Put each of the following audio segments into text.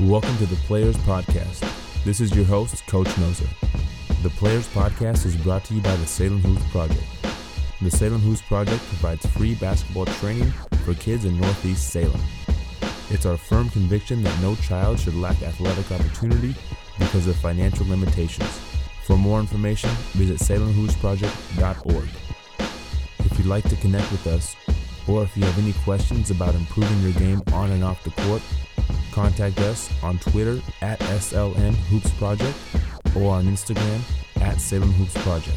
Welcome to the Players Podcast. This is your host, Coach Moser. The Players Podcast is brought to you by the Salem Hoops Project. The Salem Hoops Project provides free basketball training for kids in Northeast Salem. It's our firm conviction that no child should lack athletic opportunity because of financial limitations. For more information, visit salemhoopsproject.org. If you'd like to connect with us, or if you have any questions about improving your game on and off the court, contact us on Twitter at SLM Hoops Project or on Instagram at Salem Hoops Project.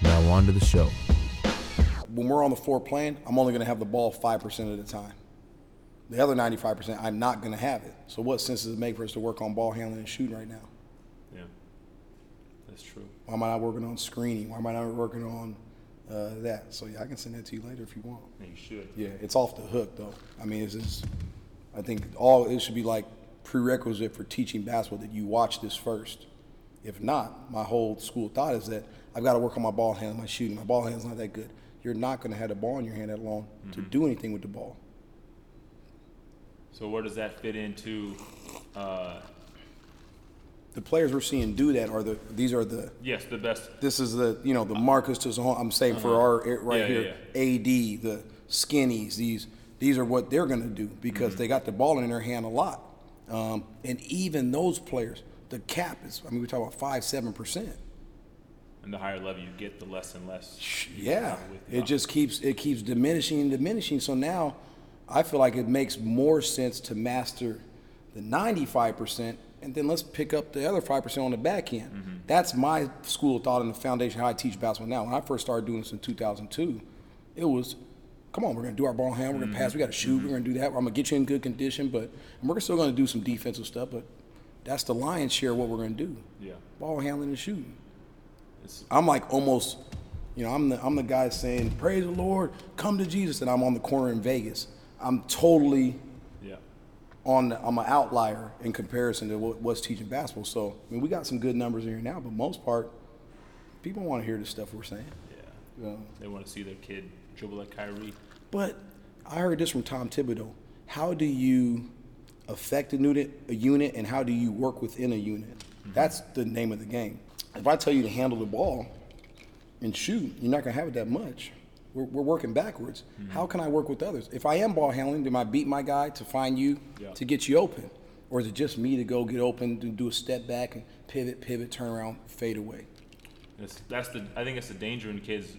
Now on to the show. when we're on the floor playing, I'm only going to have the ball 5% of the time. The other 95%, I'm not going to have it. So what sense does it make for us to work on ball handling and shooting right now? Yeah, that's true. Why am I not working on screening? Why am I not working on uh, that? So yeah, I can send that to you later if you want. Yeah, you should. Yeah, it's off the hook though. I mean, it's just, I think all it should be like prerequisite for teaching basketball that you watch this first. If not, my whole school thought is that I've got to work on my ball handling, my shooting. My ball handling's not that good. You're not going to have the ball in your hand that long to do anything with the ball. So where does that fit into? Uh, The players we're seeing do that are the these are the yes, the best. this is the you know the Marcus to. I'm saying for our right Uh-huh. Yeah, yeah, here, AD, the skinnies. These these are what they're going to do because Mm-hmm. they got the ball in their hand a lot. Um, and even those players, the cap is. I mean, we talk about five seven percent. And the higher level you get, the less and less. Yeah, have with the it just keeps it keeps diminishing and diminishing. So now, I feel like it makes more sense to master the 95 percent, and then let's pick up the other five percent on the back end. Mm-hmm. That's my school of thought and the foundation how I teach basketball now. When I first started doing this in 2002, it was. Come on, we're gonna do our ball hand. We're Mm-hmm. gonna pass. We gotta shoot. We're gonna do that. I'm gonna get you in good condition, but and we're still gonna do some defensive stuff. But that's the lion's share of what we're gonna do. Yeah. Ball handling and shooting. It's, I'm like almost, you know, I'm the I'm the guy saying, "Praise the Lord, come to Jesus," and I'm on the corner in Vegas. I'm totally yeah. on the, I'm an outlier in comparison to what, what's teaching basketball. So I mean, we got some good numbers here now, but most part, people want to hear the stuff we're saying. Yeah. They want to see their kid dribble like Kyrie. but I heard this from Tom Thibodeau. How do you affect a unit, a unit, and how do you work within a unit? Mm-hmm. That's the name of the game. If I tell you to handle the ball and shoot, you're not gonna have it that much. We're, we're working backwards. Mm-hmm. How can I work with others? If I am ball handling, do I beat my guy to find you Yeah. to get you open, or is it just me to go get open, to do a step back and pivot, pivot, turn around, fade away? It's, that's the. I think it's the danger in kids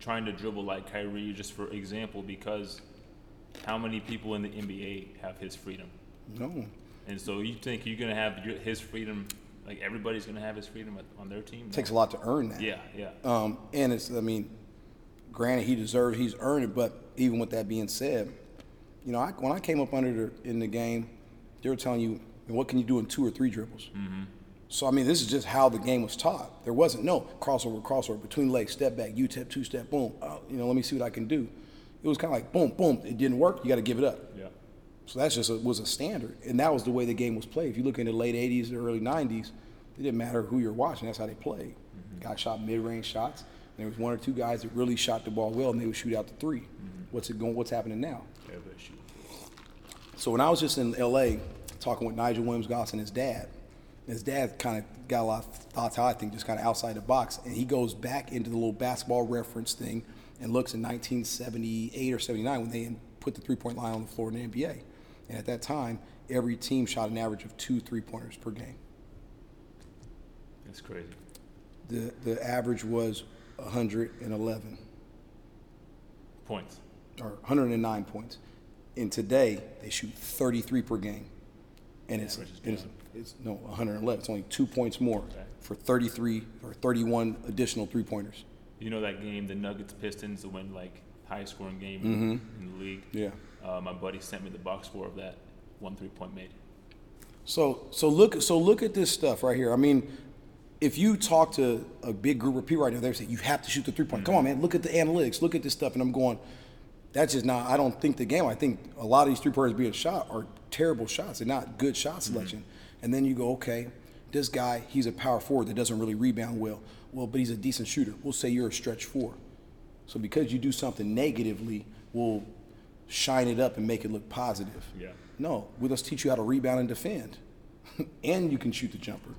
trying to dribble like Kyrie, just for example, because how many people in the NBA have his freedom? No. And so you think you're gonna have his freedom? Like everybody's gonna have his freedom on their team? It takes a lot to earn that. Yeah, yeah. Um, and it's, I mean, granted, he deserves, he's earned it, but even with that being said, you know, I, when I came up under the, in the game, they were telling you, what can you do in two or three dribbles? So, I mean, this is just how the game was taught. There wasn't no crossover, crossover, between legs, step back, U step, two step, boom. Uh, you know, let me see what I can do. It was kind of like boom, boom. It didn't work. You got to give it up. Yeah. So that's just a, was a standard, and that was the way the game was played. If you look in the late '80s or early '90s, it didn't matter who you're watching. That's how they played. Guys shot mid-range shots. And there was one or two guys that really shot the ball well, and they would shoot out the 3 What's it going? What's happening now? So when I was just in L.A. talking with Nigel Williams Goss and his dad, his dad kind of got a lot of thoughts how I think just kind of outside the box, and he goes back into the little basketball reference thing and looks in 1978 or 79 when they put the three-point line on the floor in the NBA, and at that time every team shot an average of two three-pointers per game. That's crazy. The the average was 111 Points. or 109 points. And today they shoot 33 per game, and it's, and it's. It's no 111. It's only two points more Okay. for 33 or 31 additional three pointers. You know that game, the Nuggets Pistons, the win like highest scoring game Mm-hmm. in the league. Yeah. Uh, my buddy sent me the box score of that one three point made. So so look so look at this stuff right here. I mean, if you talk to a big group of people right now, they say you have to shoot the three point. Come on, man, look at the analytics, look at this stuff, and I'm going. That's just not. I don't think the game. I think a lot of these three pointers being shot are terrible shots. They're not good shot selection. And then you go, okay, this guy, he's a power forward that doesn't really rebound well. Well, but he's a decent shooter. We'll say you're a stretch four. So because you do something negatively, we'll shine it up and make it look positive. Yeah. No, we let's teach you how to rebound and defend, and you can shoot the jumper.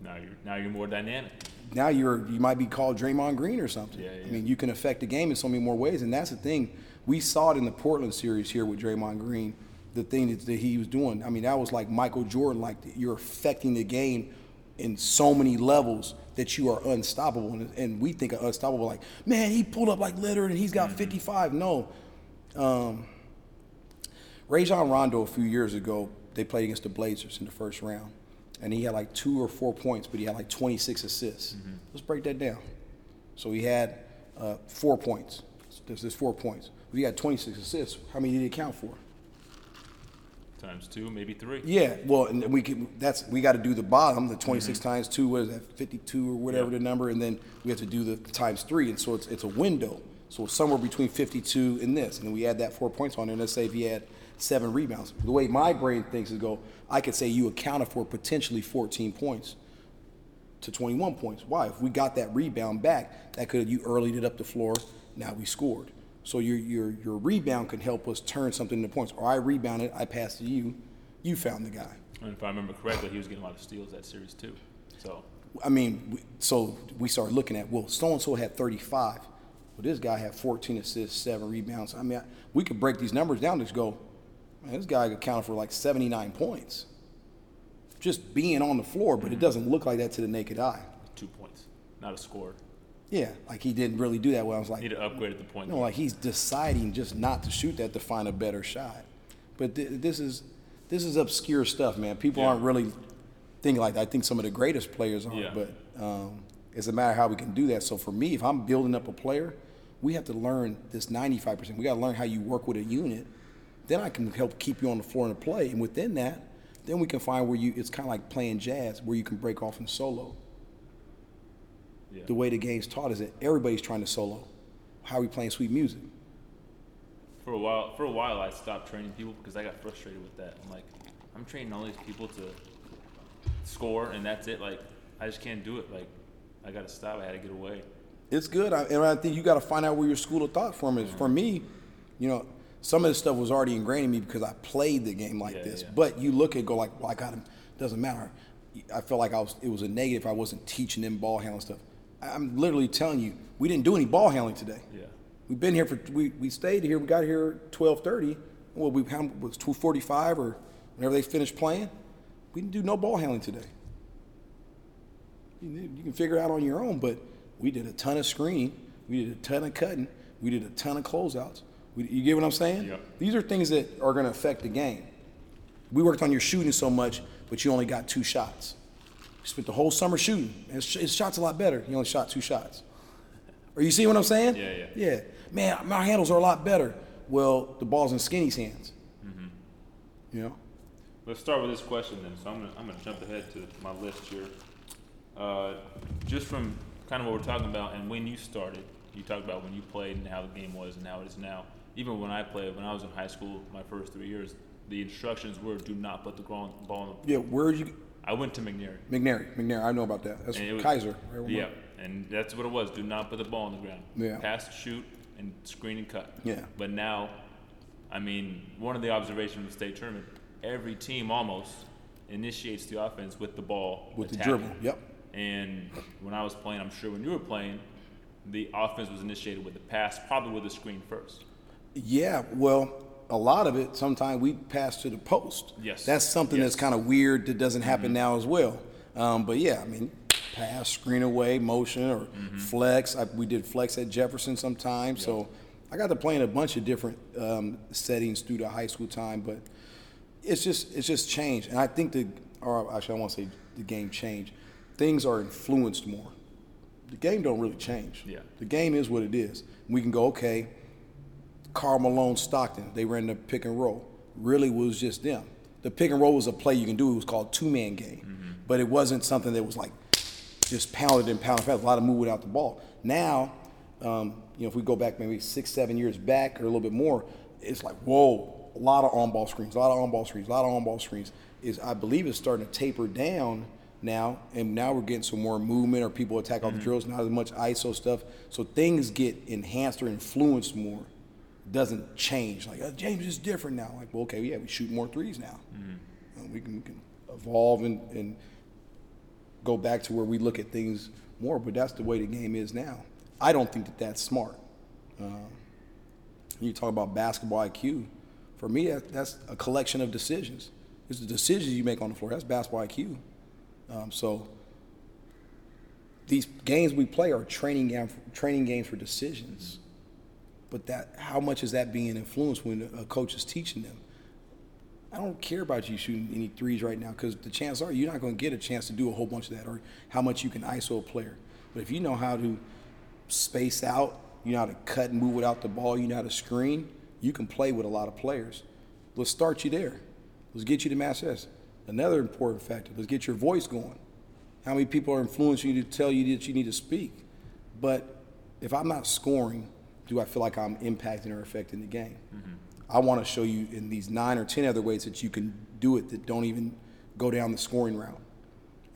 Now you're now you're more dynamic. Now you're you might be called Draymond Green or something. Yeah, I mean, you can affect the game in so many more ways, and that's the thing. We saw it in the Portland series here with Draymond Green. The thing that, that he was doing. I mean, that was like Michael Jordan. Like you're affecting the game in so many levels that you are unstoppable. And, and we think of unstoppable like, man, he pulled up like Lillard and he's got 55. No. Um, Rajon Rondo a few years ago, they played against the Blazers in the first round, and he had like two or four points, but he had like 26 assists. Let's break that down. So he had uh, four points. There's this four points. If he had 26 assists, how many did he account for? Times two, maybe three. Yeah, well, and we can. That's we got to do the bottom, the 26 mm-hmm. times two. What is that? 52 or whatever Yeah. the number, and then we have to do the times three, and so it's it's a window. So somewhere between 52 and this, and then we add that four points on there. And let's say if he had seven rebounds, the way my brain thinks is go, I could say you accounted for potentially 14 points to 21 points. Why? If we got that rebound back, that could you earlied it up the floor. Now we scored. So your your your rebound can help us turn something into points. Or I rebounded, I passed to you, you found the guy. And if I remember correctly, he was getting a lot of steals that series too. So I mean, so we started looking at well, so and so had 35. Well, this guy had 14 assists, seven rebounds. I mean, I, we could break these numbers down. and Just go, man, this guy accounted for like 79 points, just being on the floor. But it mm-hmm. doesn't look like that to the naked eye. two points, not a score. Yeah, like he didn't really do that well. I was like, Need to upgrade at the point. No, like he's deciding just not to shoot that to find a better shot. But th- this is this is obscure stuff, man. People Yeah. aren't really thinking like that. I think some of the greatest players are, Yeah. but um, it's a matter of how we can do that. So for me, if I'm building up a player, we have to learn this 95%. We got to learn how you work with a unit. Then I can help keep you on the floor in the play, and within that, then we can find where you. It's kind of like playing jazz, where you can break off in solo Yeah. the way the game's taught is that everybody's trying to solo. How are we playing sweet music? For a while, for a while, I stopped training people because I got frustrated with that. I'm like, I'm training all these people to score, and that's it. Like, I just can't do it. Like, I gotta stop. I had to get away. It's good, I, and I think you got to find out where your school of thought from is. For me, you know, some of this stuff was already ingrained in me because I played the game like Yeah, this. yeah. But you look at it, go like, well, I got him. It doesn't matter. I felt like I was. It was a negative. I wasn't teaching them ball handling stuff. I'm literally telling you, we didn't do any ball handling today. Yeah. We've been here for we, we stayed here. We got here twelve thirty. Well, we how, was two forty five or whenever they finished playing. We didn't do no ball handling today. You, you can figure it out on your own, but we did a ton of screening. We did a ton of cutting. We did a ton of closeouts. We, you get what I'm saying? Yep. These are things that are going to affect the game. We worked on your shooting so much, but you only got two shots. Spent the whole summer shooting. His, his shot's a lot better. He only shot two shots. Or you see what I'm saying? Yeah, yeah. Yeah. Man, my handles are a lot better. Well, the ball's in Skinny's hands. Mm-hmm. You know? Let's start with this question then. So I'm gonna, I'm gonna jump ahead to my list here. Uh, just from kind of what we're talking about and when you started, you talked about when you played and how the game was and how it is now. Even when I played, when I was in high school, my first three years, the instructions were do not put the ball ball in the. Yeah, where did you I went to McNary. McNary. McNary, I know about that. That's was- Keizer. Right? Yeah, and that's what it was. Do not put the ball on the ground. Yeah. Pass, shoot, and screen and cut. Yeah. But now, I mean, one of the observations of the state tournament, every team almost initiates the offense with the ball. With the dribble, yep. And when I was playing, I'm sure when you were playing, the offense was initiated with the pass, probably with the screen first. Yeah, well, a lot of it, sometimes we pass to the post. Yes. That's something that's kind of weird that doesn't happen now as well. Um, but yeah, I mean, pass, screen away, motion, or flex. I, we did flex at Jefferson sometimes. So I got to play in a bunch of different um, settings through the high school time. But it's just it's just changed, and I think the or actually I want to say the game changed. Things are influenced more. The game don't really change. Yeah. The game is what it is. We can go okay. Karl Malone, Stockton, they ran the pick and roll. Really was just them. The pick and roll was a play you can do. It was called two man game, but it wasn't something that was like just pounded and pounded fast. A lot of move without the ball. Now, um, you know, if we go back maybe six, seven years back or a little bit more, it's like whoa, a lot of on ball screens, a lot of on ball screens, a lot of on ball screens. Is I believe it's starting to taper down now, and now we're getting some more movement or people attack off the drills, not as much ISO stuff. So things get enhanced or influenced more doesn't change. Like uh, James is different now. Like, well, okay, yeah, we shoot more threes now. Uh, we, can, we can evolve and, and go back to where we look at things more. But that's the way the game is now. I don't think that that's smart. Um, you talk about basketball IQ. For me, that, that's a collection of decisions. It's the decisions you make on the floor. That's basketball IQ. Um, so these games we play are training game, training games for decisions. But that, how much is that being influenced when a coach is teaching them? I don't care about you shooting any threes right now because the chances are you're not going to get a chance to do a whole bunch of that or how much you can ISO a player. But if you know how to space out, you know how to cut and move without the ball, you know how to screen, you can play with a lot of players. Let's start you there. Let's get you to Mass S. Another important factor, let's get your voice going. How many people are influencing you to tell you that you need to speak? But if I'm not scoring, do I feel like I'm impacting or affecting the game? Mm-hmm. I want to show you in these nine or ten other ways that you can do it that don't even go down the scoring route.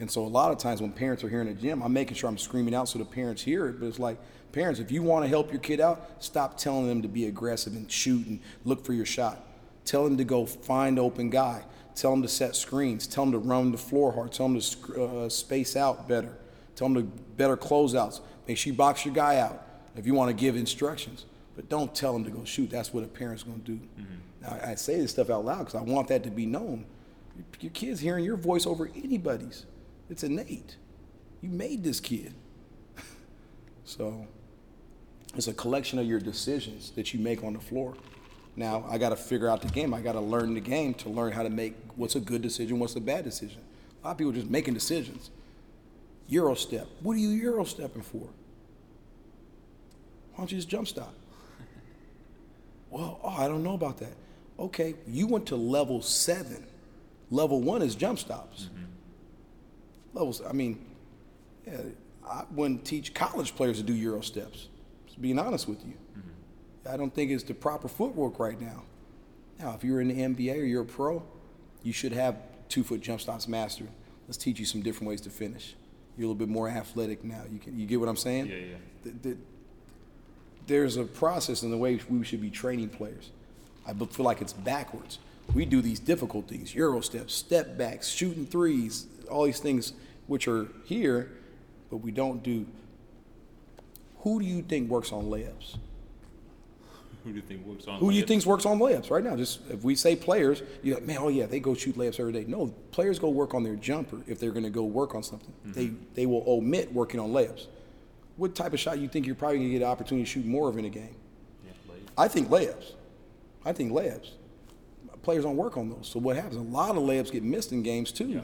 And so a lot of times when parents are here in the gym, I'm making sure I'm screaming out so the parents hear it. But it's like, parents, if you want to help your kid out, stop telling them to be aggressive and shoot and look for your shot. Tell them to go find open guy. Tell them to set screens. Tell them to run the floor hard. Tell them to uh, space out better. Tell them to better closeouts. Make sure you box your guy out if you want to give instructions. But don't tell them to go shoot. That's what a parent's going to do. Mm-hmm. Now, I say this stuff out loud because I want that to be known. Your kid's hearing your voice over anybody's. It's innate. You made this kid. so it's a collection of your decisions that you make on the floor. Now I got to figure out the game. I got to learn the game to learn how to make what's a good decision, what's a bad decision. A lot of people are just making decisions. Euro step. What are you Euro stepping for? Why don't you just jump stop? well, oh, I don't know about that. Okay, you went to level seven. Level one is jump stops. Mm-hmm. Levels, I mean, yeah, I wouldn't teach college players to do Euro steps, just being honest with you. I don't think it's the proper footwork right now. Now, if you're in the NBA or you're a pro, you should have two foot jump stops mastered. Let's teach you some different ways to finish. You're a little bit more athletic now. You can, you get what I'm saying? Yeah, yeah. The, the, there's a process in the way we should be training players. I feel like it's backwards. We do these difficult things, Euro steps, step backs, shooting threes, all these things which are here, but we don't do. Who do you think works on layups? Who do you think works on? Who do you think works on layups right now? Just if we say players, you're like, man, oh yeah, they go shoot layups every day. No, players go work on their jumper if they're going to go work on something. Mm-hmm. They they will omit working on layups. What type of shot you think you're probably going to get an opportunity to shoot more of in a game? Yeah, I think layups. I think layups. Players don't work on those. So what happens? A lot of layups get missed in games too. Yeah.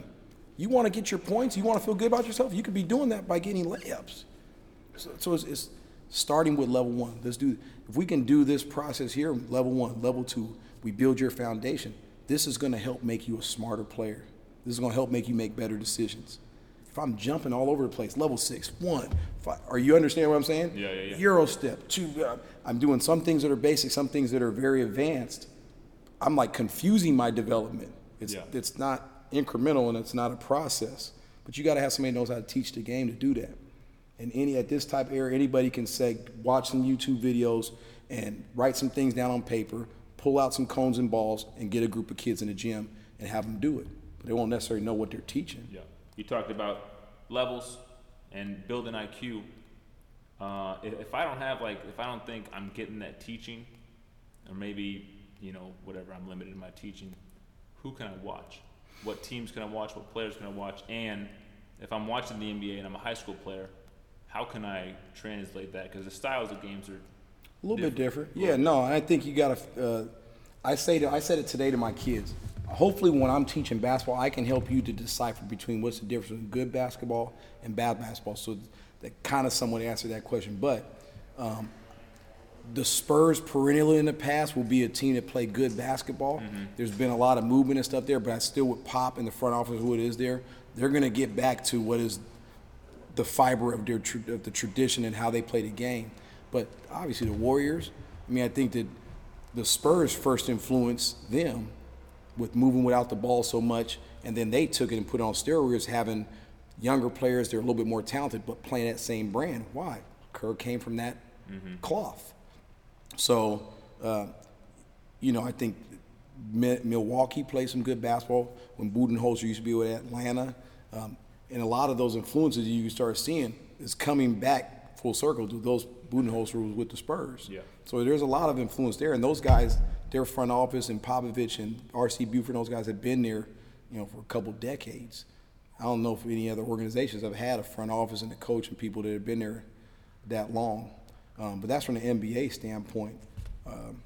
You want to get your points. You want to feel good about yourself. You could be doing that by getting layups. So, so it's, it's starting with level one. Let's do. If we can do this process here, level one, level two, we build your foundation. This is going to help make you a smarter player. This is going to help make you make better decisions. I'm jumping all over the place, level six, one, five, are you understanding what I'm saying? Yeah, yeah, yeah. Euro step, two. Uh, I'm doing some things that are basic, some things that are very advanced. I'm like confusing my development. It's Yeah. it's not incremental and it's not a process. But you got to have somebody who knows how to teach the game to do that. And any at this type of era, anybody can say, watch some YouTube videos and write some things down on paper, pull out some cones and balls, and get a group of kids in the gym and have them do it. But they won't necessarily know what they're teaching. Yeah. You talked about levels and build an IQ. Uh, if, if I don't have like, if I don't think I'm getting that teaching, or maybe you know whatever I'm limited in my teaching, who can I watch? What teams can I watch? What players can I watch? And if I'm watching the NBA and I'm a high school player, how can I translate that? Because the styles of games are A little bit different. Yeah, no, I think you got to. Uh, I say to, I said it today to my kids. Hopefully, when I'm teaching basketball, I can help you to decipher between what's the difference between good basketball and bad basketball. So that kind of somewhat answered that question. But um, the Spurs perennially in the past will be a team that play good basketball. There's been a lot of movement and stuff there, but I still would pop in the front office who it is there. They're going to get back to what is the fiber of their tr- of the tradition and how they play the game. But obviously the Warriors. I mean, I think that the Spurs first influenced them with moving without the ball so much, and then they took it and put it on steroids, having younger players. They're a little bit more talented, but playing that same brand. Why? Kerr came from that cloth. So Uh, you know, I think Mi- Milwaukee played some good basketball when Budenholzer used to be with Atlanta. Um, and a lot of those influences you start seeing is coming back full circle to those Budenholzer was with the Spurs. Yeah. So there's a lot of influence there. And those guys, their front office and Popovich and R.C. Buford, those guys have been there, you know, for a couple decades. I don't know if any other organizations have had a front office and a coach and people that have been there that long. Um, but that's from the NBA standpoint. Um,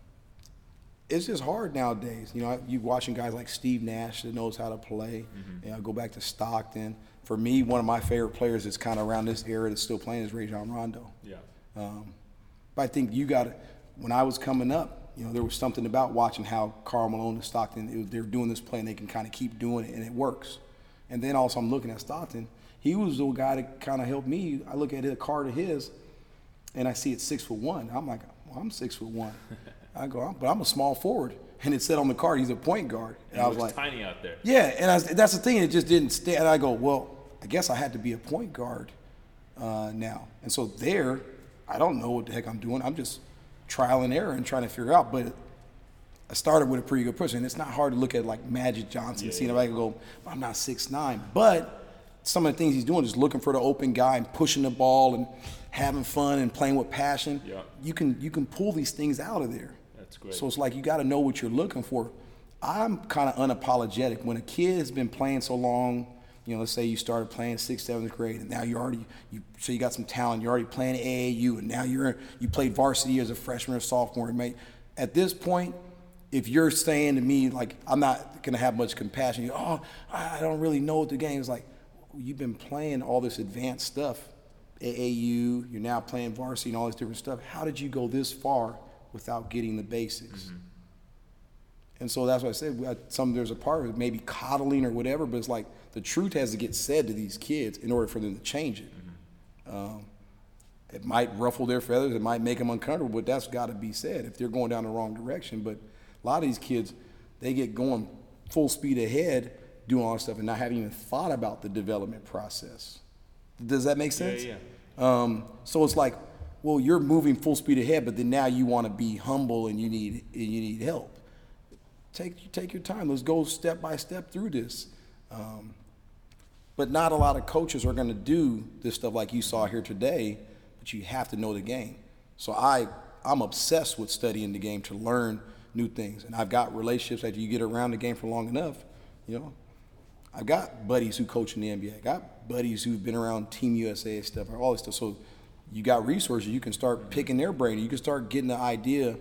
it's just hard nowadays. You know, you watching guys like Steve Nash that knows how to play. You know, go back to Stockton. For me, one of my favorite players that's kind of around this era that's still playing is Rajon Rondo. Yeah. Um, but I think you got to, when I was coming up, you know, there was something about watching how Karl Malone and Stockton, it was, they were doing this play and they can kind of keep doing it and it works. And then also I'm looking at Stockton. He was the guy that kind of helped me. I look at a card of his and I see it's six foot one. I'm like, well, I'm six foot one. I go, but I'm a small forward. And it said on the card, he's a point guard. And It I was like, tiny out there. yeah, and I, that's the thing. It just didn't stay. And I go, well, I guess I had to be a point guard uh, now. And so there, I don't know what the heck I'm doing. I'm just trial and error and trying to figure out. But I started with a pretty good push, and it's not hard to look at like Magic Johnson, Yeah, seeing yeah. if I can go. I'm not six nine, but some of the things he's doing is looking for the open guy and pushing the ball and having fun and playing with passion. Yeah. You can you can pull these things out of there. That's great. So it's like you got to know what you're looking for. I'm kind of unapologetic. When a kid has been playing so long, you know, let's say you started playing sixth, seventh grade, and now you're already you so you got some talent. You're already playing AAU, and now you're you played varsity as a freshman or sophomore. Mate, at this point, if you're saying to me like I'm not gonna have much compassion, you oh I don't really know what the game is like. You've been playing all this advanced stuff, AAU. You're now playing varsity and all this different stuff. How did you go this far without getting the basics? And so that's why I said uh, some there's a part of it maybe coddling or whatever, but it's like the truth has to get said to these kids in order for them to change it. Um, it might ruffle their feathers, it might make them uncomfortable, but that's got to be said if they're going down the wrong direction. But a lot of these kids, they get going full speed ahead, doing all this stuff, and not having even thought about the development process. Does that make sense? yeah. Um, so it's like, well, you're moving full speed ahead, but then now you want to be humble and you need and you need help take take your time. Let's go step by step through this. Um, but not a lot of coaches are going to do this stuff like you saw here today. But you have to know the game. So I I'm obsessed with studying the game to learn new things. And I've got relationships after you get around the game for long enough. You know, I've got buddies who coach in the NBA. I got buddies who've been around Team USA stuff, all this stuff. So you got resources. You can start picking their brain. You can start getting the idea.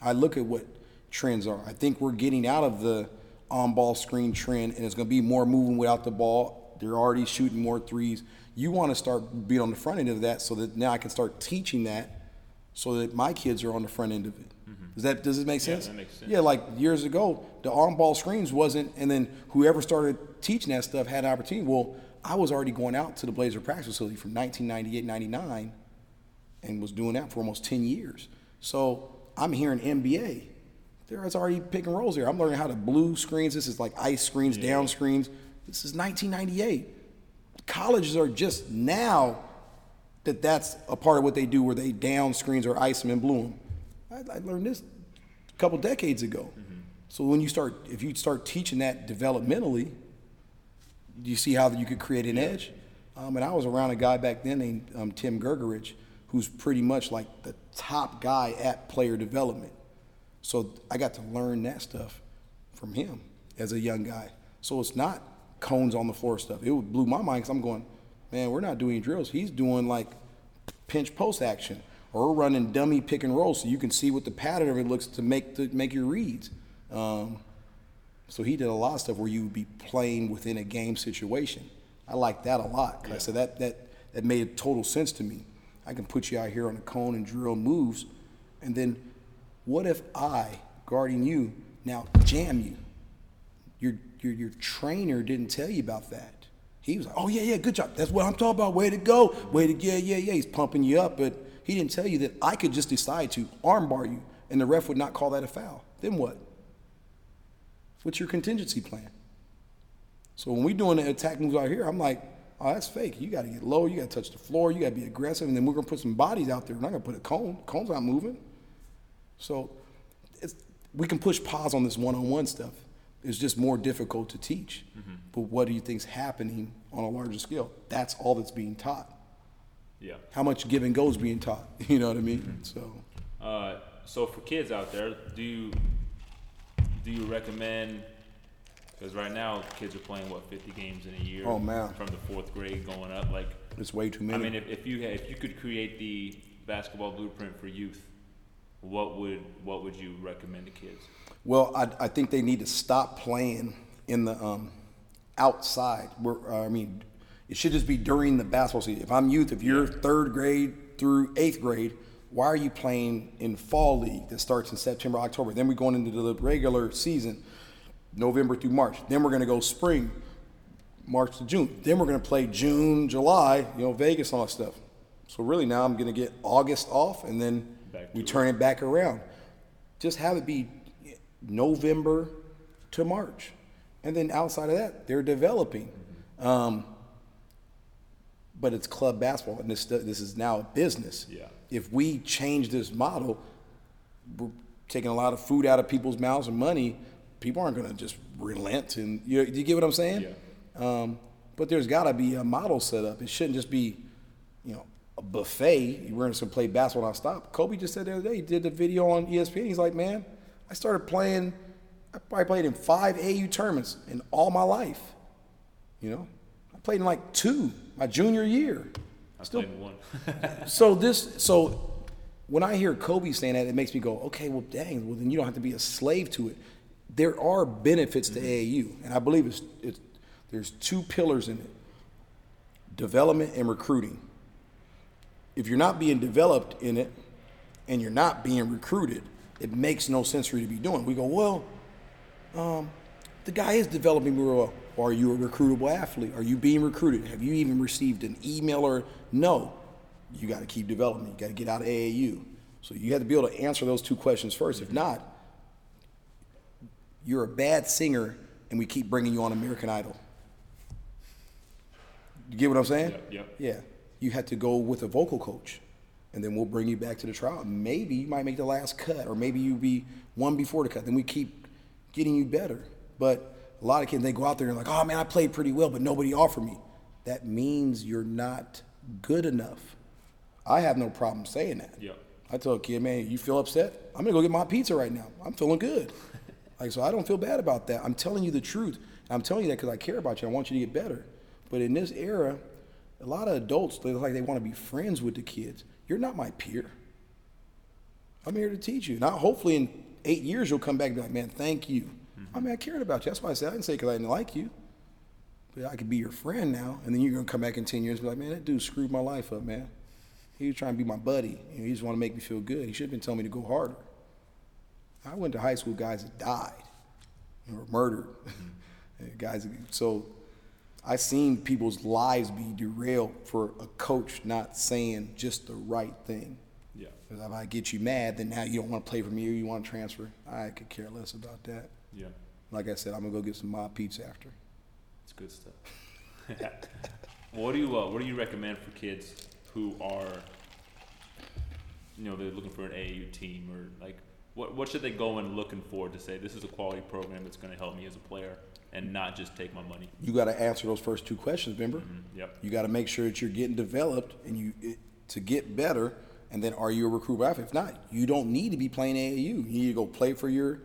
I look at what trends are. I think we're getting out of the on-ball screen trend, and it's going to be more moving without the ball. They're already shooting more threes. You want to start being on the front end of that, so that now I can start teaching that, so that my kids are on the front end of it. Does that does it make Mm-hmm. Yeah, sense? that makes sense. Yeah, like years ago, the on-ball screens wasn't, and then whoever started teaching that stuff had an opportunity. Well, I was already going out to the Blazer practice facility from 1998, 99, and was doing that for almost 10 years. So I'm hearing NBA. There's already pick and rolls there. I'm learning how to blue screens. This is like ice screens, down screens. This is 1998. Colleges are just now that that's a part of what they do where they down screens or ice them and blue them. I, I learned this a couple decades ago. So when you start, if you start teaching that developmentally, do you see how you could create an edge? Um, and I was around a guy back then named um, Tim Grgurich, who's pretty much like the top guy at player development. So I got to learn that stuff from him as a young guy. So it's not cones on the floor stuff. It blew my mind because I'm going, man, we're not doing drills. He's doing like pinch post action or running dummy pick and roll so you can see what the pattern of it looks to make the, make your reads. Um, so he did a lot of stuff where you would be playing within a game situation. I like that a lot. 'cause I said that that that made total sense to me. I can put you out here on a cone and drill moves, and then what if I guarding you now jam you? Your your your trainer didn't tell you about that. He was like, "Oh yeah, yeah, good job. That's what I'm talking about. Way to go. Way to yeah, yeah, yeah." He's pumping you up, but he didn't tell you that I could just decide to armbar you, and the ref would not call that a foul. Then what? What's your contingency plan? So when we're doing the attack moves out here, I'm like, oh, that's fake. You got to get low. You got to touch the floor. You got to be aggressive, and then we're gonna put some bodies out there. We're not gonna put a cone. Cone's not moving. So we can push pause on this one-on-one stuff. It's just more difficult to teach. But what do you think's happening on a larger scale? That's all that's being taught. Yeah. How much give and go is being taught? You know what I mean? So. Uh, so for kids out there, do you do you recommend? Because right now, kids are playing what 50 games in a year. Oh, man. From the fourth grade going up, like It's way too many. I mean, if, if you had, if you could create the basketball blueprint for youth, what would what would you recommend to kids? Well, I, I think they need to stop playing in the um, outside. Where, uh, I mean, it should just be during the basketball season. If I'm youth, if you're third grade through eighth grade, why are you playing in fall league that starts in September, October? Then we're going into the regular season, November through March. Then we're going to go spring, March to June. Then we're going to play June, July, you know, Vegas, all that stuff. So really now I'm going to get August off, and then Back we turn it back around. Just have it be November to March, and then outside of that, they're developing. Um, but it's club basketball, and this this is now a business. Yeah. If we change this model, we're taking a lot of food out of people's mouths and money. People aren't going to just relent, and you, you get what I'm saying? Yeah. Um, but there's got to be a model set up. It shouldn't just be, you know, a buffet. We're going to play basketball nonstop. Kobe just said the other day, he did the video on ESPN. He's like, man, I started playing, I probably played in five AAU tournaments in all my life. You know, I played in like two my junior year. I Still, played in one. so this, so when I hear Kobe saying that, it makes me go, okay, well, dang, well then you don't have to be a slave to it. There are benefits to mm-hmm. AAU, and I believe it's, it's there's two pillars in it: development and recruiting. If you're not being developed in it, and you're not being recruited, it makes no sense for you to be doing. We go, well, um, the guy is developing real well. Are you a recruitable athlete? Are you being recruited? Have you even received an email or no? You got to keep developing. You got to get out of AAU. So you have to be able to answer those two questions first. If not, you're a bad singer, and we keep bringing you on American Idol. You get what I'm saying? Yep, yep. Yeah. You had to go with a vocal coach, and then we'll bring you back to the trial. Maybe you might make the last cut, or maybe you be one before the cut. Then we keep getting you better. But a lot of kids, they go out there and they're like, oh man, I played pretty well, but nobody offered me. That means you're not good enough. I have no problem saying that. Yep. I tell a kid, man, you feel upset? I'm gonna go get my pizza right now. I'm feeling good. like, so I don't feel bad about that. I'm telling you the truth. I'm telling you that because I care about you. I want you to get better. But in this era, a lot of adults, they look like they want to be friends with the kids. You're not my peer. I'm here to teach you. Now, hopefully, in eight years, you'll come back and be like, man, thank you. Mm-hmm. I mean, I cared about you. That's why I said I didn't say because I didn't like you. But I could be your friend now. And then you're going to come back in 10 years and be like, man, that dude screwed my life up, man. He was trying to be my buddy. You know, he just want to make me feel good. He should have been telling me to go harder. I went to high school guys that died or murdered. Mm-hmm. guys, so I seen people's lives be derailed for a coach not saying just the right thing. Yeah. Because if I get you mad, then now you don't want to play for me or you want to transfer. I could care less about that. Yeah. Like I said, I'm gonna go get some Mod pizza after. It's good stuff. what do you uh, What do you recommend for kids who are, you know, they're looking for an AAU team or like, what what should they go in looking for to say this is a quality program that's going to help me as a player and not just take my money? You got to answer those first two questions, remember? Mm-hmm, yep. You got to make sure that you're getting developed and you it, to get better. And then, are you a recruit athlete? If not, you don't need to be playing AAU. You need to go play for your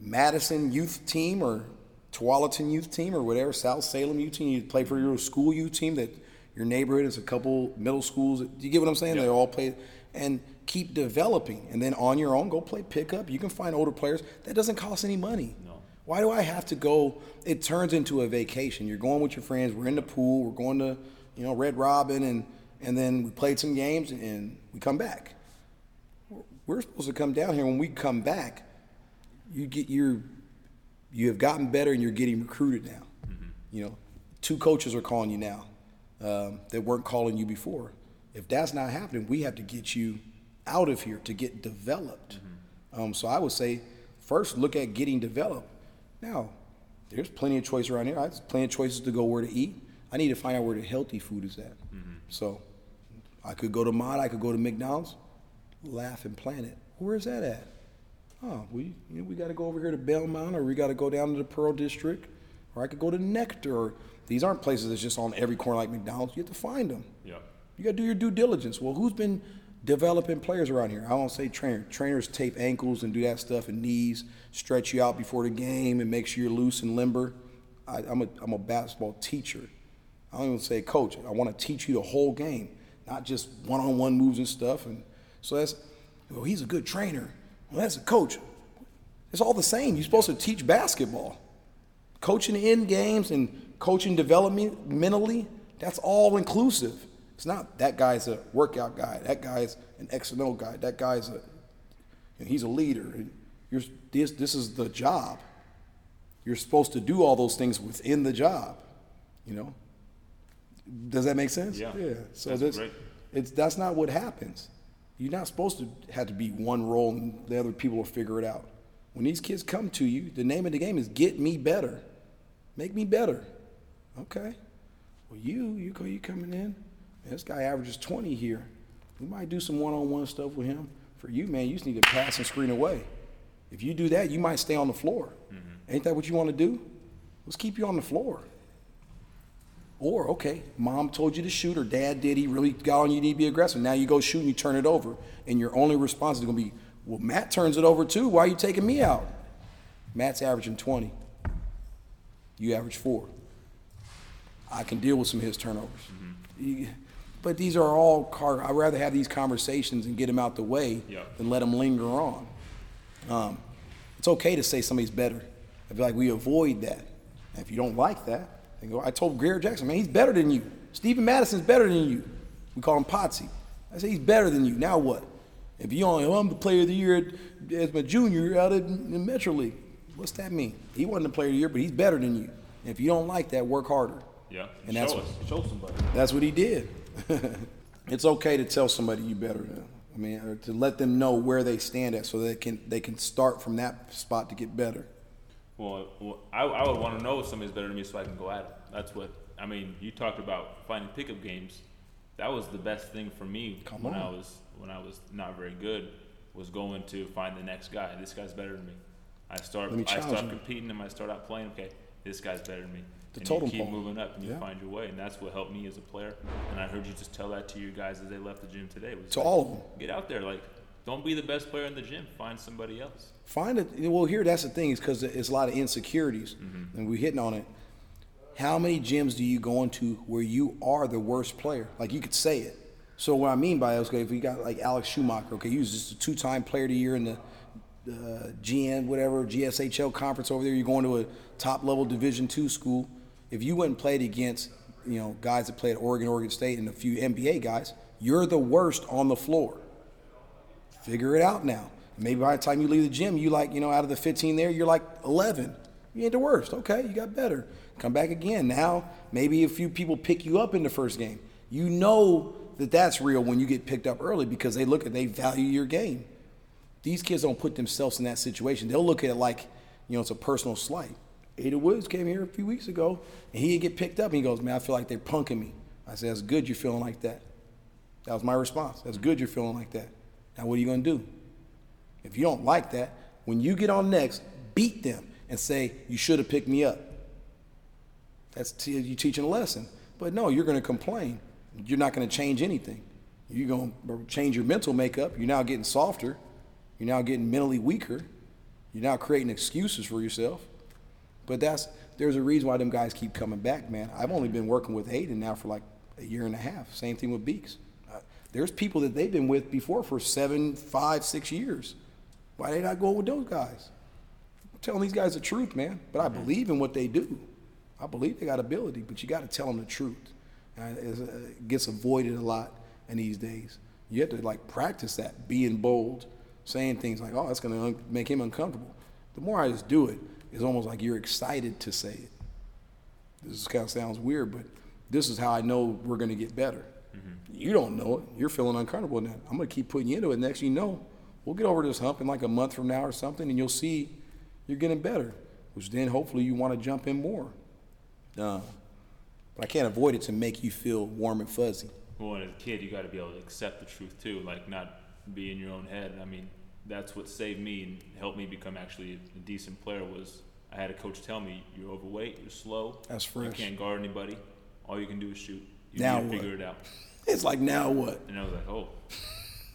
Madison youth team or Tualatin youth team or whatever, South Salem youth team. You play for your school youth team that your neighborhood is a couple middle schools. Do you get what I'm saying? Yeah. They all play and keep developing. And then on your own, go play pickup. You can find older players. That doesn't cost any money. Why do I have to go? It turns into a vacation. You're going with your friends. We're in the pool. We're going to, you know, Red Robin, and and then we played some games and we come back. We're supposed to come down here. When we come back, you get your, you have gotten better and you're getting recruited now. You know, two coaches are calling you now um, that weren't calling you before. If that's not happening, we have to get you out of here to get developed. Um, so I would say, first look at getting developed. Now, there's plenty of choice around here. There's plenty of choices to go where to eat. I need to find out where the healthy food is at. Mm-hmm. So I could go to Mod, I could go to McDonald's, Laughing Planet. Where is that at? oh, we you know, we got to go over here to Belmont, or we got to go down to the Pearl District, or I could go to Nectar. Or, these aren't places that's just on every corner like McDonald's. You have to find them. Yeah. You got to do your due diligence. Well, who's been developing players around here? I don't say trainer. Trainers tape ankles and do that stuff and knees, stretch you out before the game and make sure you're loose and limber. I, I'm, a, I'm a basketball teacher. I don't even say coach. I want to teach you the whole game, not just one-on-one moves and stuff. And so that's, well, he's a good trainer. Well, that's a coach. It's all the same. You're supposed to teach basketball. Coaching in games and coaching development mentally, that's all inclusive. It's not that guy's a workout guy. That guy's an X and O guy. That guy's a, and he's a leader. You're, this, this is the job. You're supposed to do all those things within the job. You know. Does that make sense? Yeah. Yeah. So That's that's great. it's that's not what happens. You're not supposed to have to be one role and the other people will figure it out. When these kids come to you, the name of the game is get me better. Make me better. Okay. Well, you, you go, you coming in. This guy averages 20 here. We might do some one-on-one stuff with him. For you, man, you just need to pass and screen away. If you do that, you might stay on the floor. Mm-hmm. Ain't that what you want to do? Let's keep you on the floor. Or, okay, mom told you to shoot, or dad did, he really got on you, you need to be aggressive. Now you go shoot and you turn it over. And your only response is going to be, well, Matt turns it over too. Why are you taking me out? Matt's averaging 20. You average four. I can deal with some of his turnovers. Mm-hmm. You- But these are all, car- I'd rather have these conversations and get them out the way Yeah. than let them linger on. Um, it's okay to say somebody's better. I feel like we avoid that. And if you don't like that, then go. I told Greer Jackson, man, he's better than you. Stephen Madison's better than you. We call him Potsy. I say he's better than you. Now what? If you only, oh, I'm the player of the year at- as my junior out in the Metro League, what's that mean? He wasn't the player of the year, but he's better than you. And if you don't like that, work harder. Yeah. And show that's- us. Show somebody. That's what he did. It's okay to tell somebody you better than them. I mean, or to let them know where they stand at, so they can they can start from that spot to get better. Well, well I, I would want to know if somebody's better than me so I can go at it. That's what I mean. You talked about finding pickup games. That was the best thing for me Come when I was when I was not very good. Was going to find the next guy. This guy's better than me. I start I start you. competing and I start out playing. Okay, this guy's better than me. The and totem you keep pole. moving up and you Yeah. find your way, and that's what helped me as a player. And I heard you just tell that to your guys as they left the gym today. To like, all of them. get out there, like don't be the best player in the gym. Find somebody else. Find it. Well, here that's the thing is because it's a lot of insecurities, and we're hitting on it. How many gyms do you go into where you are the worst player? Like you could say it. So what I mean by that is, okay, if we got like Alex Schumacher, okay, he was just a two-time player of the year in the uh, GN, whatever GSHL conference over there. You're going to a top-level Division two school. If you went and played against, you know, guys that played at Oregon, Oregon State, and a few NBA guys, you're the worst on the floor figure it out now. Maybe by the time you leave the gym, you like, you know, out of the 15 there, you're like 11. You ain't the worst. Okay, you got better. Come back again. Now, maybe a few people pick you up in the first game. You know that that's real when you get picked up early because they look at, they value your game. These kids don't put themselves in that situation. They'll look at it like, you know, it's a personal slight. Ada Woods came here a few weeks ago and he'd get picked up and he goes, man, I feel like they're punking me. I said, that's good you're feeling like that. That was my response. That's good you're feeling like that. Now, what are you going to do? If you don't like that, when you get on next, beat them and say, you should have picked me up. That's t- you teaching a lesson. But no, you're going to complain. You're not going to change anything. You're going to change your mental makeup. You're now getting softer. You're now getting mentally weaker. You're now creating excuses for yourself. But that's there's a reason why them guys keep coming back, man. I've only been working with Hayden now for like a year and a half. Same thing with Beeks. Uh, there's people that they've been with before for seven, five, six years. Why they not going with those guys? I'm telling these guys the truth, man. But I believe in what they do. I believe they got ability, but you got to tell them the truth. And uh, it gets avoided a lot in these days. You have to like practice that, being bold, saying things like, "Oh, that's going to un- make him uncomfortable." The more I just do it, it's almost like you're excited to say it. This kind of sounds weird, but this is how I know we're going to get better. You don't know it. You're feeling uncomfortable in that. I'm going to keep putting you into it. Next, you know, we'll get over this hump in like a month from now or something, and you'll see you're getting better. Which then hopefully you want to jump in more. Uh, but I can't avoid it to make you feel warm and fuzzy. Well, as a kid, you got to be able to accept the truth too, like not be in your own head. I mean, that's what saved me and helped me become actually a decent player. Was I had a coach tell me, "You're overweight, you're slow, That's you can't guard anybody. All you can do is shoot. You Now need to what? figure it out." It's like now what? And I was like, "Oh."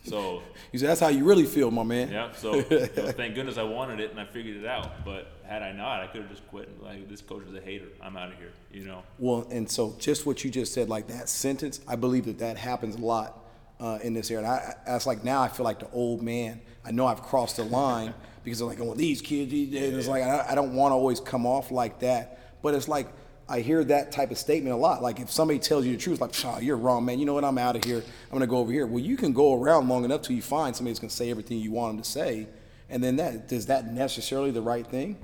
So You said that's how you really feel, my man. yeah, so you know, thank goodness I wanted it and I figured it out. But had I not, I could have just quit. and, Like this coach is a hater. I'm out of here. You know. Well, and so just what you just said, like that sentence, I believe that that happens a lot uh, in this area. And I, I, it's like now I feel like the old man. I know I've crossed the line because I'm like, oh, these kids, these days. It's like I, I don't want to always come off like that. But it's like I hear that type of statement a lot. Like if somebody tells you the truth, like, oh, you're wrong, man. You know what? I'm out of here. I'm gonna go over here. Well, you can go around long enough till you find somebody that's gonna say everything you want them to say, and then that does that necessarily the right thing?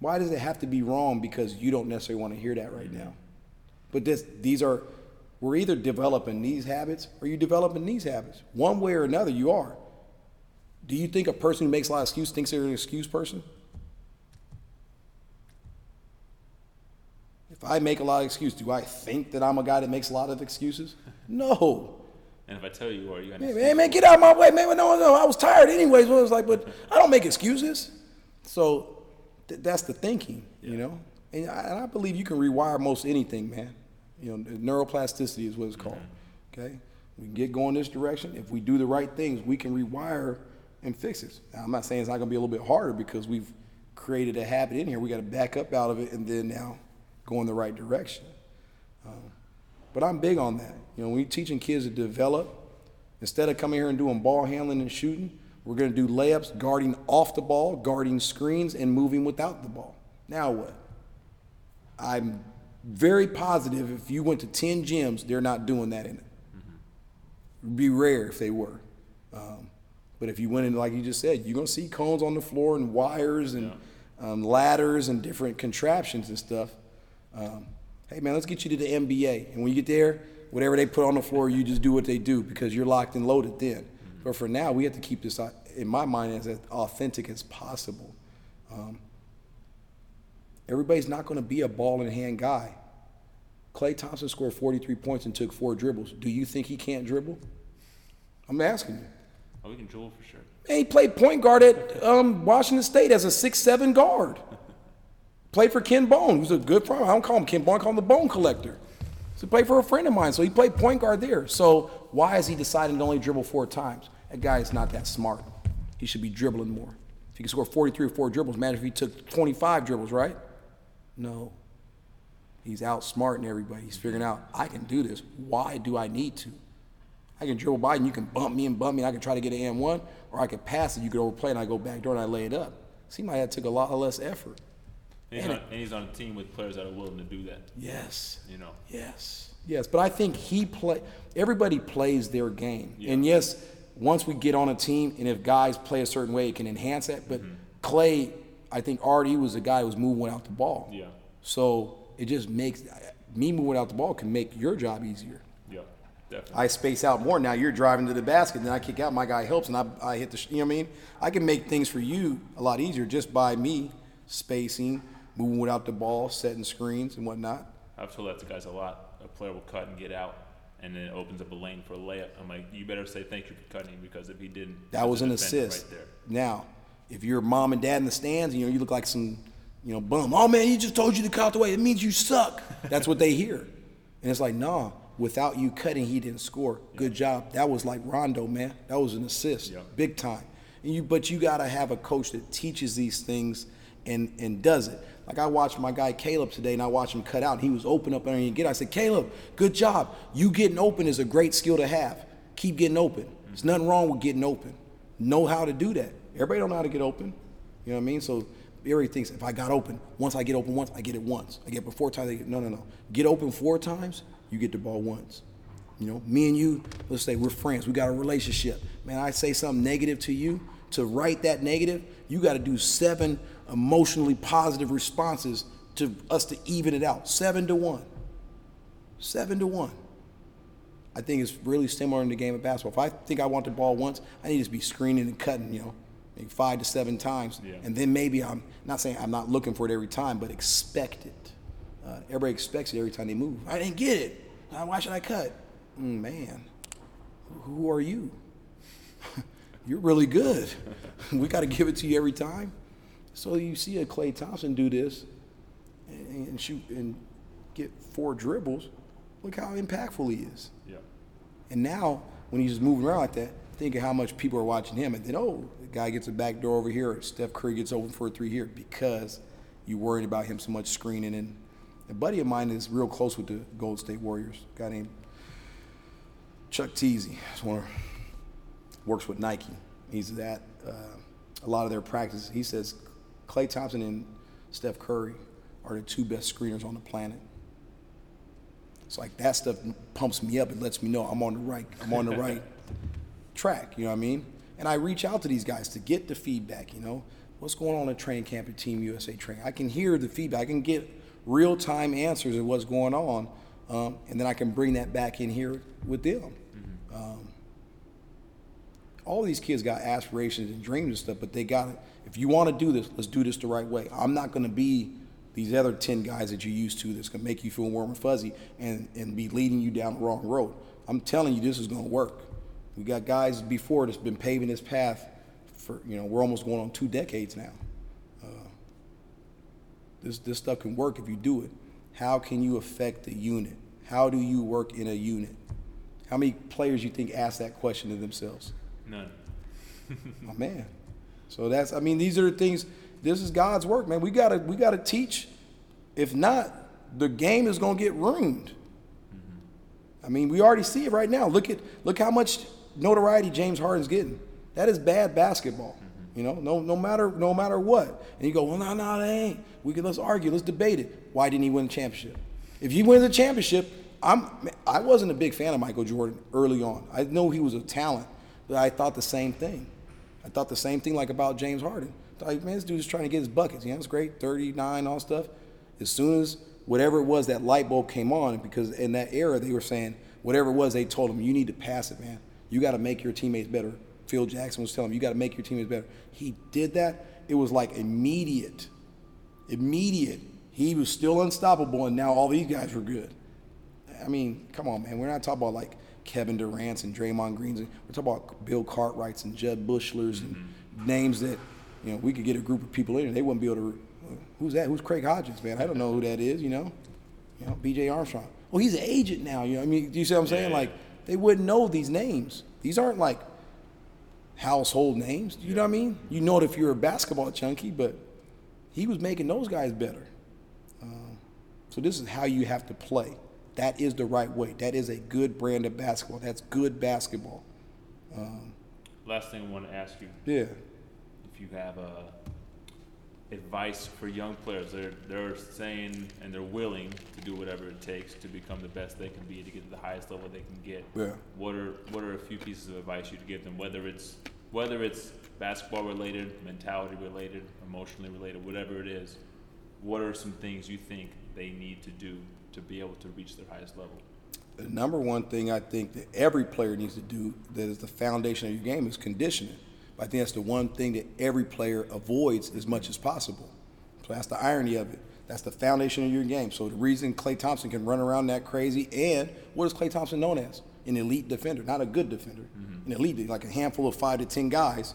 Why does it have to be wrong because you don't necessarily want to hear that right now? But this, these are, we're either developing these habits or you're developing these habits. One way or another, you are. Do you think a person who makes a lot of excuses thinks they're an excuse person? If I make a lot of excuses, do I think that I'm a guy that makes a lot of excuses? No. And if I tell you, are you gonna? Hey, man, man, get out of my way, man. No, no, I was tired anyways. Well, I was like, but I don't make excuses. So th- that's the thinking, you know. And I, and I believe you can rewire most anything, man. You know, neuroplasticity is what it's called. Okay, we can get going this direction. If we do the right things, we can rewire and fix it. Now, I'm not saying it's not going to be a little bit harder because we've created a habit in here. We got to back up out of it and then now go in the right direction. Um, but I'm big on that. You know, when you're teaching kids to develop, instead of coming here and doing ball handling and shooting, we're going to do layups, guarding off the ball, guarding screens, and moving without the ball. Now what? I'm very positive if you went to 10 gyms, they're not doing that in it. It'd be rare if they were. Um, but if you went in, like you just said, you're going to see cones on the floor and wires and um, ladders and different contraptions and stuff. Um, hey, man, let's get you to the NBA. And when you get there, whatever they put on the floor, you just do what they do because you're locked and loaded then. But for now, we have to keep this, uh, in my mind, as authentic as possible. Um, everybody's not going to be a ball in hand guy. Klay Thompson scored 43 points and took four dribbles. Do you think he can't dribble? I'm asking you. Oh, we can dribble for sure. Man, he played point guard at um, Washington State as a six-seven guard. Played for Ken Bone, who's a good friend. I don't call him Ken Bone, I call him the Bone Collector. So he played for a friend of mine, so he played point guard there. So why is he deciding to only dribble four times? That guy is not that smart. He should be dribbling more. If he can score 43 or four dribbles, imagine if he took 25 dribbles, right? No. He's outsmarting everybody. He's figuring out, I can do this. Why do I need to? I can dribble by and you can bump me and bump me and I can try to get an and-one, or I can pass it, you can overplay and I go back door and I lay it up. Seemed like that took a lot less effort. And he's, And on, and he's on a team with players that are willing to do that. Yes. You know. Yes. Yes. But I think he play everybody plays their game. And yes, once we get on a team and if guys play a certain way, it can enhance that. But mm-hmm. Klay, I think already was a guy who was moving without the ball. Yeah. So it just makes me moving without the ball can make your job easier. Yeah. Definitely. I space out more. Now you're driving to the basket, then I kick out. My guy helps, and I, I hit the. You know what I mean? I can make things for you a lot easier just by me spacing, moving without the ball, setting screens and whatnot. I've told that to guys a lot. A player will cut and get out, and then it opens up a lane for a layup. I'm like, you better say thank you for cutting because if he didn't, That was an assist. Right there. Now, if you're mom and dad in the stands, you know you look like some, you know, bum. Oh man, he just told you to cut the way. It means you suck. That's what they hear, and it's like, nah. Without you cutting, he didn't score. Good job. That was like Rondo, man. That was an assist, Yeah. big time. And you, but you gotta have a coach that teaches these things and and does it. Like I watched my guy Caleb today, and I watched him cut out. He was open up there and get. I said, Caleb, good job. You getting open is a great skill to have. Keep getting open. There's nothing wrong with getting open. Know how to do that. Everybody don't know how to get open. You know what I mean? So everybody thinks if I got open, once I get open once, I get it once. I get it four times. I get, no, no, no. Get open four times, you get the ball once. You know, me and you, let's say we're friends. We got a relationship. Man, I say something negative to you. To write that negative, you got to do seven emotionally positive responses to us to even it out. Seven to one. Seven to one. I think it's really similar in the game of basketball. If I think I want the ball once, I need to be screening and cutting, you know, five to seven times. Yeah. And then maybe I'm not saying I'm not looking for it every time, but expect it. Uh, everybody expects it every time they move. I didn't get it. Now, why should I cut? Mm, man, who are you? you're really good. we got to give it to you every time. So you see a Klay Thompson do this and, and shoot and get four dribbles. Look how impactful he is. Yeah. And now, when he's just moving around like that, think of how much people are watching him. And then, oh, guy gets a back door over here. Steph Curry gets open for a three here because you worried about him so much screening. And a buddy of mine is real close with the Golden State Warriors. A guy named Chuck Teasy. He's one of, works with Nike. He's at uh, a lot of their practices. He says Klay Thompson and Steph Curry are the two best screeners on the planet. It's like that stuff pumps me up. It lets me know I'm on the right. I'm on the right track. You know what I mean? And I reach out to these guys to get the feedback. You know, what's going on at training camp at Team USA training? I can hear the feedback. I can get real time answers of what's going on, um, and then I can bring that back in here with them. Um, all these kids got aspirations and dreams and stuff, but they got If you want to do this, let's do this the right way. I'm not going to be these other 10 guys that you're used to that's going to make you feel warm and fuzzy and, and be leading you down the wrong road. I'm telling you, this is going to work. We got guys before that's been paving this path for, you know, we're almost going on two decades now. Uh, this, this stuff can work if you do it. How can you affect the unit? How do you work in a unit? How many players you think ask that question to themselves? None. My man. So that's I mean these are the things this is God's work, man. We gotta we gotta teach. If not, the game is gonna get ruined. I mean, we already see it right now. Look at look how much notoriety James Harden's getting. That is bad basketball. Mm-hmm. You know, no no matter no matter what. And you go, well, no, no, they ain't. We can let's argue, let's debate it. Why didn't he win the championship? If he wins the championship, I'm I wasn't a big fan of Michael Jordan early on. I know he was a talent, but I thought the same thing. I thought the same thing like about James Harden. Like, man, this dude's trying to get his buckets. You know, it's great, 39, all stuff. As soon as whatever it was, that light bulb came on, because in that era, they were saying, whatever it was, they told him, you need to pass it, man. You got to make your teammates better. Phil Jackson was telling him, you got to make your teammates better. He did that. It was like immediate. Immediate. He was still unstoppable, and now all these guys were good. I mean, come on, man. We're not talking about like Kevin Durant's and Draymond Green's. We're talking about Bill Cartwright's and Jud Buechlers and mm-hmm. names that you know, we could get a group of people in and they wouldn't be able to. Who's that? Who's Craig Hodges, man? I don't know who that is. You know, you know, B.J. Armstrong. Well, he's an agent now. You know, I mean, do you see what I'm saying? Yeah. Like, they wouldn't know these names. These aren't like household names. You yeah. know what I mean? You know it if you're a basketball chunky, but he was making those guys better. Um, so this is how you have to play. That is the right way. That is a good brand of basketball. That's good basketball. Um, Last thing I want to ask you. Yeah If you have uh, advice for young players. They're they're saying and they're willing to do whatever it takes to become the best they can be to get to the highest level they can get. Yeah. What are what are a few pieces of advice you'd give them? Whether it's whether it's basketball related, mentality related, emotionally related, whatever it is. What are some things you think they need to do to be able to reach their highest level? The number one thing I think that every player needs to do that is the foundation of your game is conditioning. I think that's the one thing that every player avoids as much as possible. So that's the irony of it. That's the foundation of your game. So the reason Klay Thompson can run around that crazy, and what is Klay Thompson known as? An elite defender, not a good defender. Mm-hmm. An elite, like a handful of five to ten guys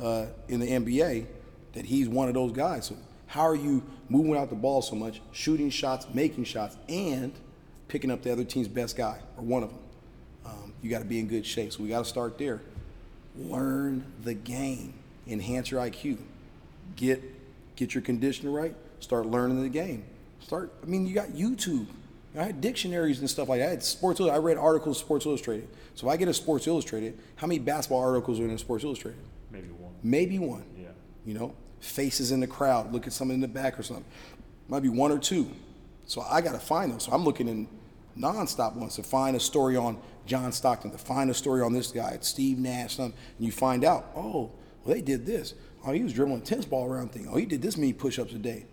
uh, in the NBA, that he's one of those guys. So how are you moving out the ball so much, shooting shots, making shots, and picking up the other team's best guy or one of them? Um, you got to be in good shape. So we got to start there learn the game, enhance your IQ, get get your conditioning right, start learning the game. Start. I mean, you got YouTube. I had dictionaries and stuff like that. I had Sports. I read articles Sports Illustrated. So if I get a Sports Illustrated, how many basketball articles are in a Sports Illustrated? Maybe one. Maybe one. Yeah. You know, faces in the crowd. Look at someone in the back or something. Might be one or two. So I got to find them. So I'm looking in nonstop ones to find a story on John Stockton, to find a story on this guy, Steve Nash, and you find out, oh, well, they did this. Oh, he was dribbling a tennis ball around thing. Oh, he did this many push-ups a day.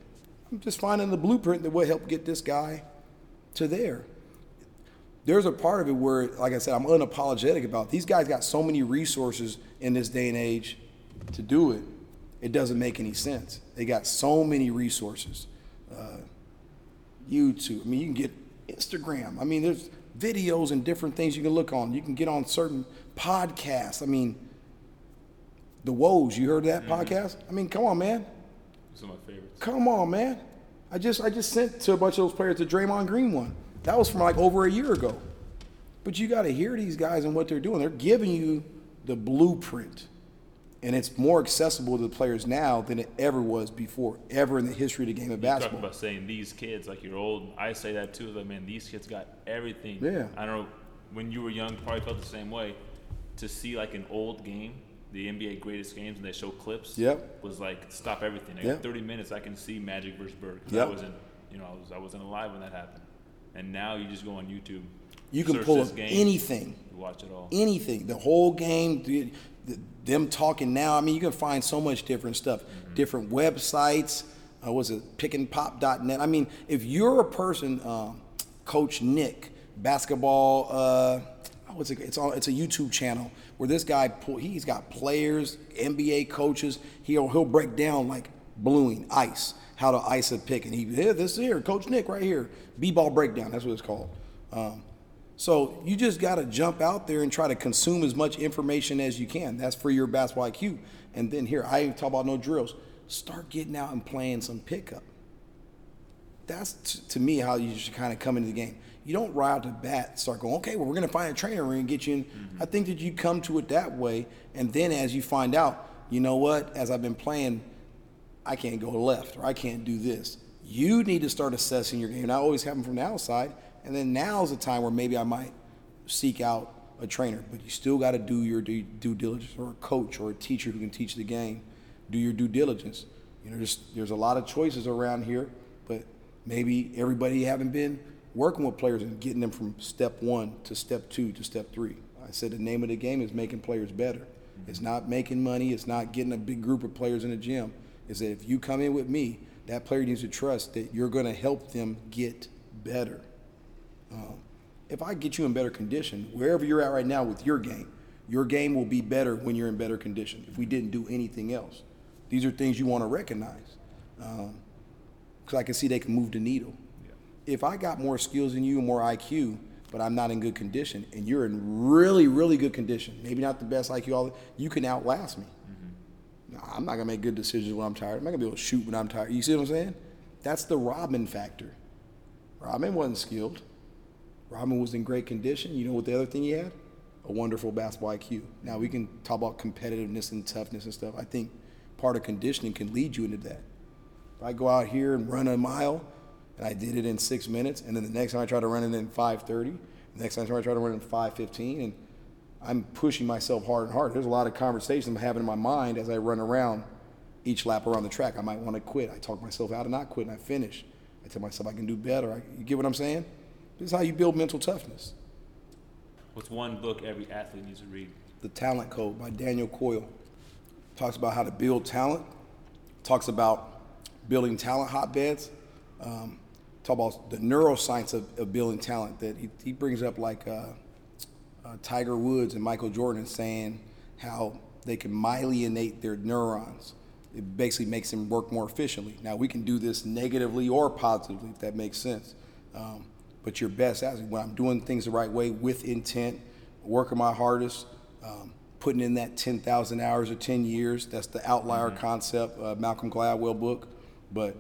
I'm just finding the blueprint that will help get this guy to there. There's a part of it where, like I said, I'm unapologetic about. These guys got so many resources in this day and age to do it. It doesn't make any sense. They got so many resources. Uh, YouTube. I mean, you can get Instagram. I mean, there's videos and different things you can look on. You can get on certain podcasts. I mean, The Woes, you heard that mm-hmm. podcast? I mean, come on, man. Some of my favorites. Come on, man. I just I just sent to a bunch of those players the Draymond Green one. That was from like over a year ago. But you got to hear these guys and what they're doing. They're giving you the blueprint. And it's more accessible to the players now than it ever was before, ever in the history of the game of Talking basketball. about saying these kids, like you're old. I say that too. Like, man, these kids got everything. Yeah. I don't know. When you were young, probably felt the same way. To see like an old game, the NBA greatest games, and they show clips. Yep. Was like stop everything. Like, Yep. 30 minutes, I can see Magic versus Bird. Yep. I wasn't, you know, I was I wasn't alive when that happened. And now you just go on YouTube. You can pull up game, anything. watch it all. anything, the whole game, them talking now. I mean, you can find so much different stuff, different websites. Uh, was it pickandpop.net? I mean, if you're a person, um, Coach Nick, basketball, uh, what's it? It's all. It's a YouTube channel where this guy pull, he's got players, NBA coaches. He'll he'll break down like bluing, ice, how to ice a pick, and he here this here, Coach Nick right here, b-ball breakdown. That's what it's called. Um, so you just got to jump out there and try to consume as much information as you can. That's for your basketball IQ. And then here, I ain't talk about no drills. Start getting out and playing some pickup. That's t- to me how you should kind of come into the game. You don't right out the bat start going, okay, well we're gonna find a trainer, we're get you in. Mm-hmm. I think that you come to it that way, and then as you find out, you know what? As I've been playing, I can't go left or I can't do this. You need to start assessing your game. And I always have them from the outside, and then now's the time where maybe I might seek out a trainer. But you still got to do your due, due diligence, or a coach or a teacher who can teach the game. Do your due diligence. You know, there's there's a lot of choices around here, but maybe everybody haven't been working with players and getting them from step one to step two to step three. I said the name of the game is making players better. It's not making money. It's not getting a big group of players in the gym. Is that if you come in with me, that player needs to trust that you're going to help them get better. Um, if I get you in better condition, wherever you're at right now with your game, your game will be better when you're in better condition. If we didn't do anything else, these are things you want to recognize, because I can see they can move the needle. If I got more skills than you and more IQ, but I'm not in good condition, and you're in really, really good condition, maybe not the best IQ, all you can outlast me. No, I'm not gonna make good decisions when I'm tired. I'm not gonna be able to shoot when I'm tired. You see what I'm saying? That's the Rodman factor. Rodman wasn't skilled. Rodman was in great condition. You know what the other thing he had? A wonderful basketball IQ. Now we can talk about competitiveness and toughness and stuff. I think part of conditioning can lead you into that. If I go out here and run a mile, and I did it in six minutes, and then the next time I try to run it in 5:30, the next time I try to run it in 5:15, and I'm pushing myself hard and hard. There's a lot of conversations I'm having in my mind as I run around each lap around the track. I might want to quit. I talk myself out of not quitting. I finish. I tell myself I can do better. I, you get what I'm saying? This is how you build mental toughness. What's one book every athlete needs to read? The Talent Code by Daniel Coyle talks about how to build talent. Talks about building talent hotbeds. Um, talk about the neuroscience of, of building talent. That he, he brings up like uh, uh, Tiger Woods and Michael Jordan saying how they can myelinate their neurons. It basically makes them work more efficiently. Now we can do this negatively or positively, if that makes sense. Um, but your best when I'm doing things the right way with intent, working my hardest, um, putting in that 10,000 hours or 10 years. That's the outlier concept, uh, Malcolm Gladwell book. But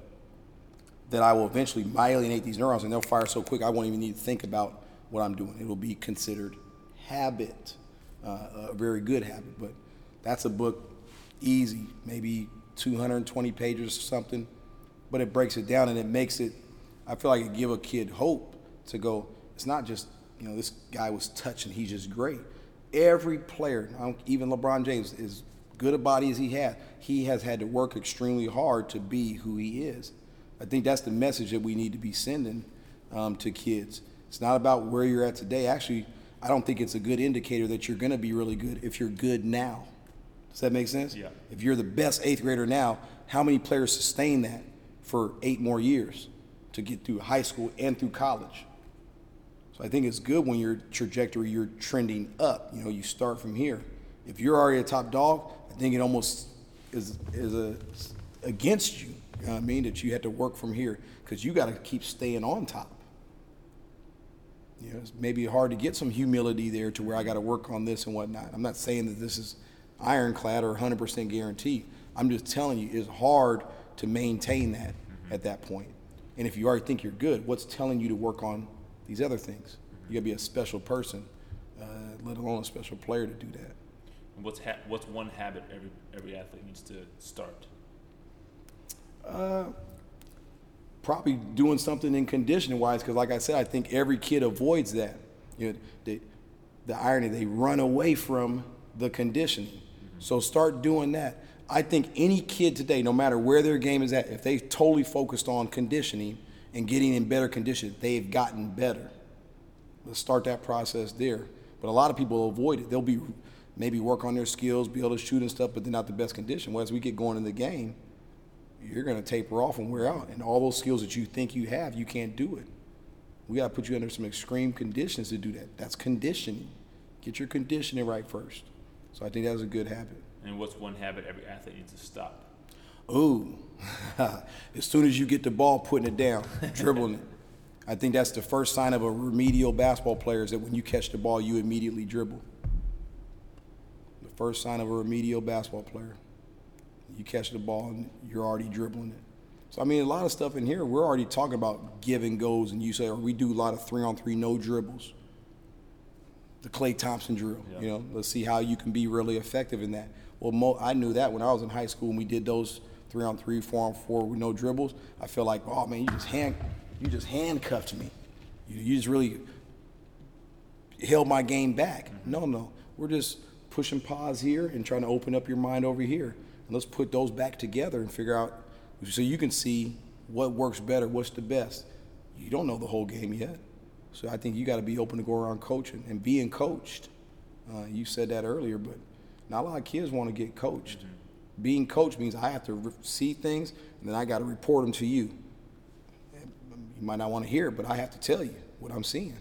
that I will eventually myelinate these neurons and they'll fire so quick I won't even need to think about what I'm doing. It'll be considered habit, uh, a very good habit. But that's a book, easy, maybe 220 pages or something. But it breaks it down and it makes it, I feel like it give a kid hope to go, it's not just, you know, this guy was touching, he's just great. Every player, even LeBron James, as good a body as he had, he has had to work extremely hard to be who he is. I think that's the message that we need to be sending um, to kids. It's not about where you're at today. Actually, I don't think it's a good indicator that you're going to be really good if you're good now. Does that make sense? Yeah. If you're the best eighth grader now, how many players sustain that for eight more years to get through high school and through college? So I think it's good when your trajectory you're trending up. You know, you start from here. If you're already a top dog, I think it almost is is a against you. You know what I mean? That you had to work from here because you got to keep staying on top. You know, it's maybe hard to get some humility there to where I got to work on this and whatnot. I'm not saying that this is ironclad or 100% guaranteed. I'm just telling you, it's hard to maintain that at that point. And if you already think you're good, what's telling you to work on these other things? You gotta be a special person, uh, let alone a special player to do that. And what's ha- what's one habit every every athlete needs to start? Uh, probably doing something in conditioning wise because like i said i think every kid avoids that you know they, the irony they run away from the conditioning so start doing that i think any kid today no matter where their game is at if they totally focused on conditioning and getting in better condition they've gotten better let's start that process there but a lot of people avoid it they'll be maybe work on their skills be able to shoot and stuff but they're not the best condition well as we get going in the game you're going to taper off and wear out. And all those skills that you think you have, you can't do it. We got to put you under some extreme conditions to do that. That's conditioning. Get your conditioning right first. So I think that's a good habit. And what's one habit every athlete needs to stop? Ooh, as soon as you get the ball, putting it down, dribbling it. I think that's the first sign of a remedial basketball player is that when you catch the ball, you immediately dribble. The first sign of a remedial basketball player. You catch the ball and you're already dribbling it. So I mean, a lot of stuff in here. We're already talking about giving goals, and you say, or we do a lot of three on three, no dribbles. The Klay Thompson drill. Yeah. You know, let's see how you can be really effective in that. Well, mo- I knew that when I was in high school and we did those three on three, four on four with no dribbles. I feel like, oh man, you just hand, you just handcuffed me. You, you just really held my game back. No, no. We're just pushing pause here and trying to open up your mind over here. And let's put those back together and figure out so you can see what works better, what's the best. You don't know the whole game yet. So I think you got to be open to go around coaching and being coached. Uh, you said that earlier, but not a lot of kids want to get coached. Being coached means I have to re- see things and then I got to report them to you. You might not want to hear it, but I have to tell you what I'm seeing.